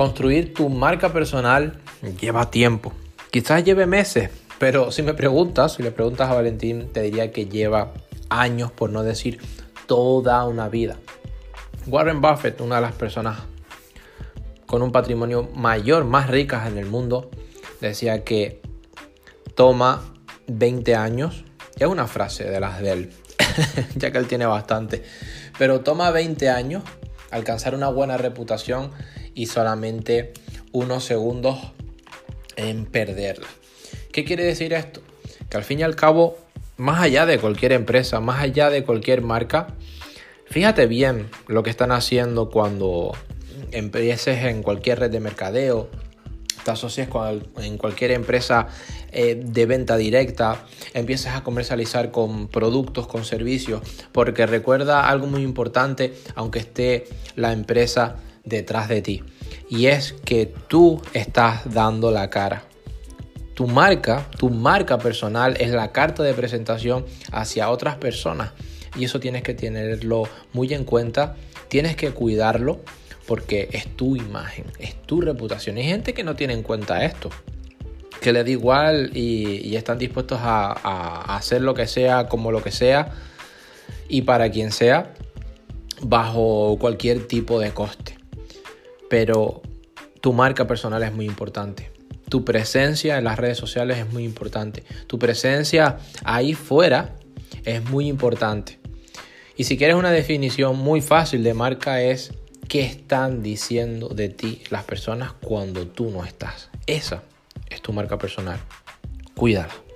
Construir tu marca personal lleva tiempo. Quizás lleve meses, pero si me preguntas, si le preguntas a Valentín, te diría que lleva años, por no decir toda una vida. Warren Buffett, una de las personas con un patrimonio mayor, más ricas en el mundo, decía que toma 20 años. Es una frase de las de él, ya que él tiene bastante. Pero toma 20 años alcanzar una buena reputación y solamente unos segundos en perderla. ¿Qué quiere decir esto? Que al fin y al cabo, más allá de cualquier empresa, más allá de cualquier marca, fíjate bien lo que están haciendo cuando empieces en cualquier red de mercadeo, te asocias con en cualquier empresa eh, de venta directa, empiezas a comercializar con productos, con servicios, porque recuerda algo muy importante, aunque esté la empresa detrás de ti, y es que tú estás dando la cara. Tu marca, tu marca personal es la carta de presentación hacia otras personas y eso tienes que tenerlo muy en cuenta, tienes que cuidarlo porque es tu imagen, es tu reputación. Hay gente que no tiene en cuenta esto, que le da igual y, están dispuestos a, hacer lo que sea, como lo que sea y para quien sea, bajo cualquier tipo de coste. Pero tu marca personal es muy importante. Tu presencia en las redes sociales es muy importante. Tu presencia ahí fuera es muy importante. Y si quieres una definición muy fácil de marca es qué están diciendo de ti las personas cuando tú no estás. Esa es tu marca personal. Cuídala.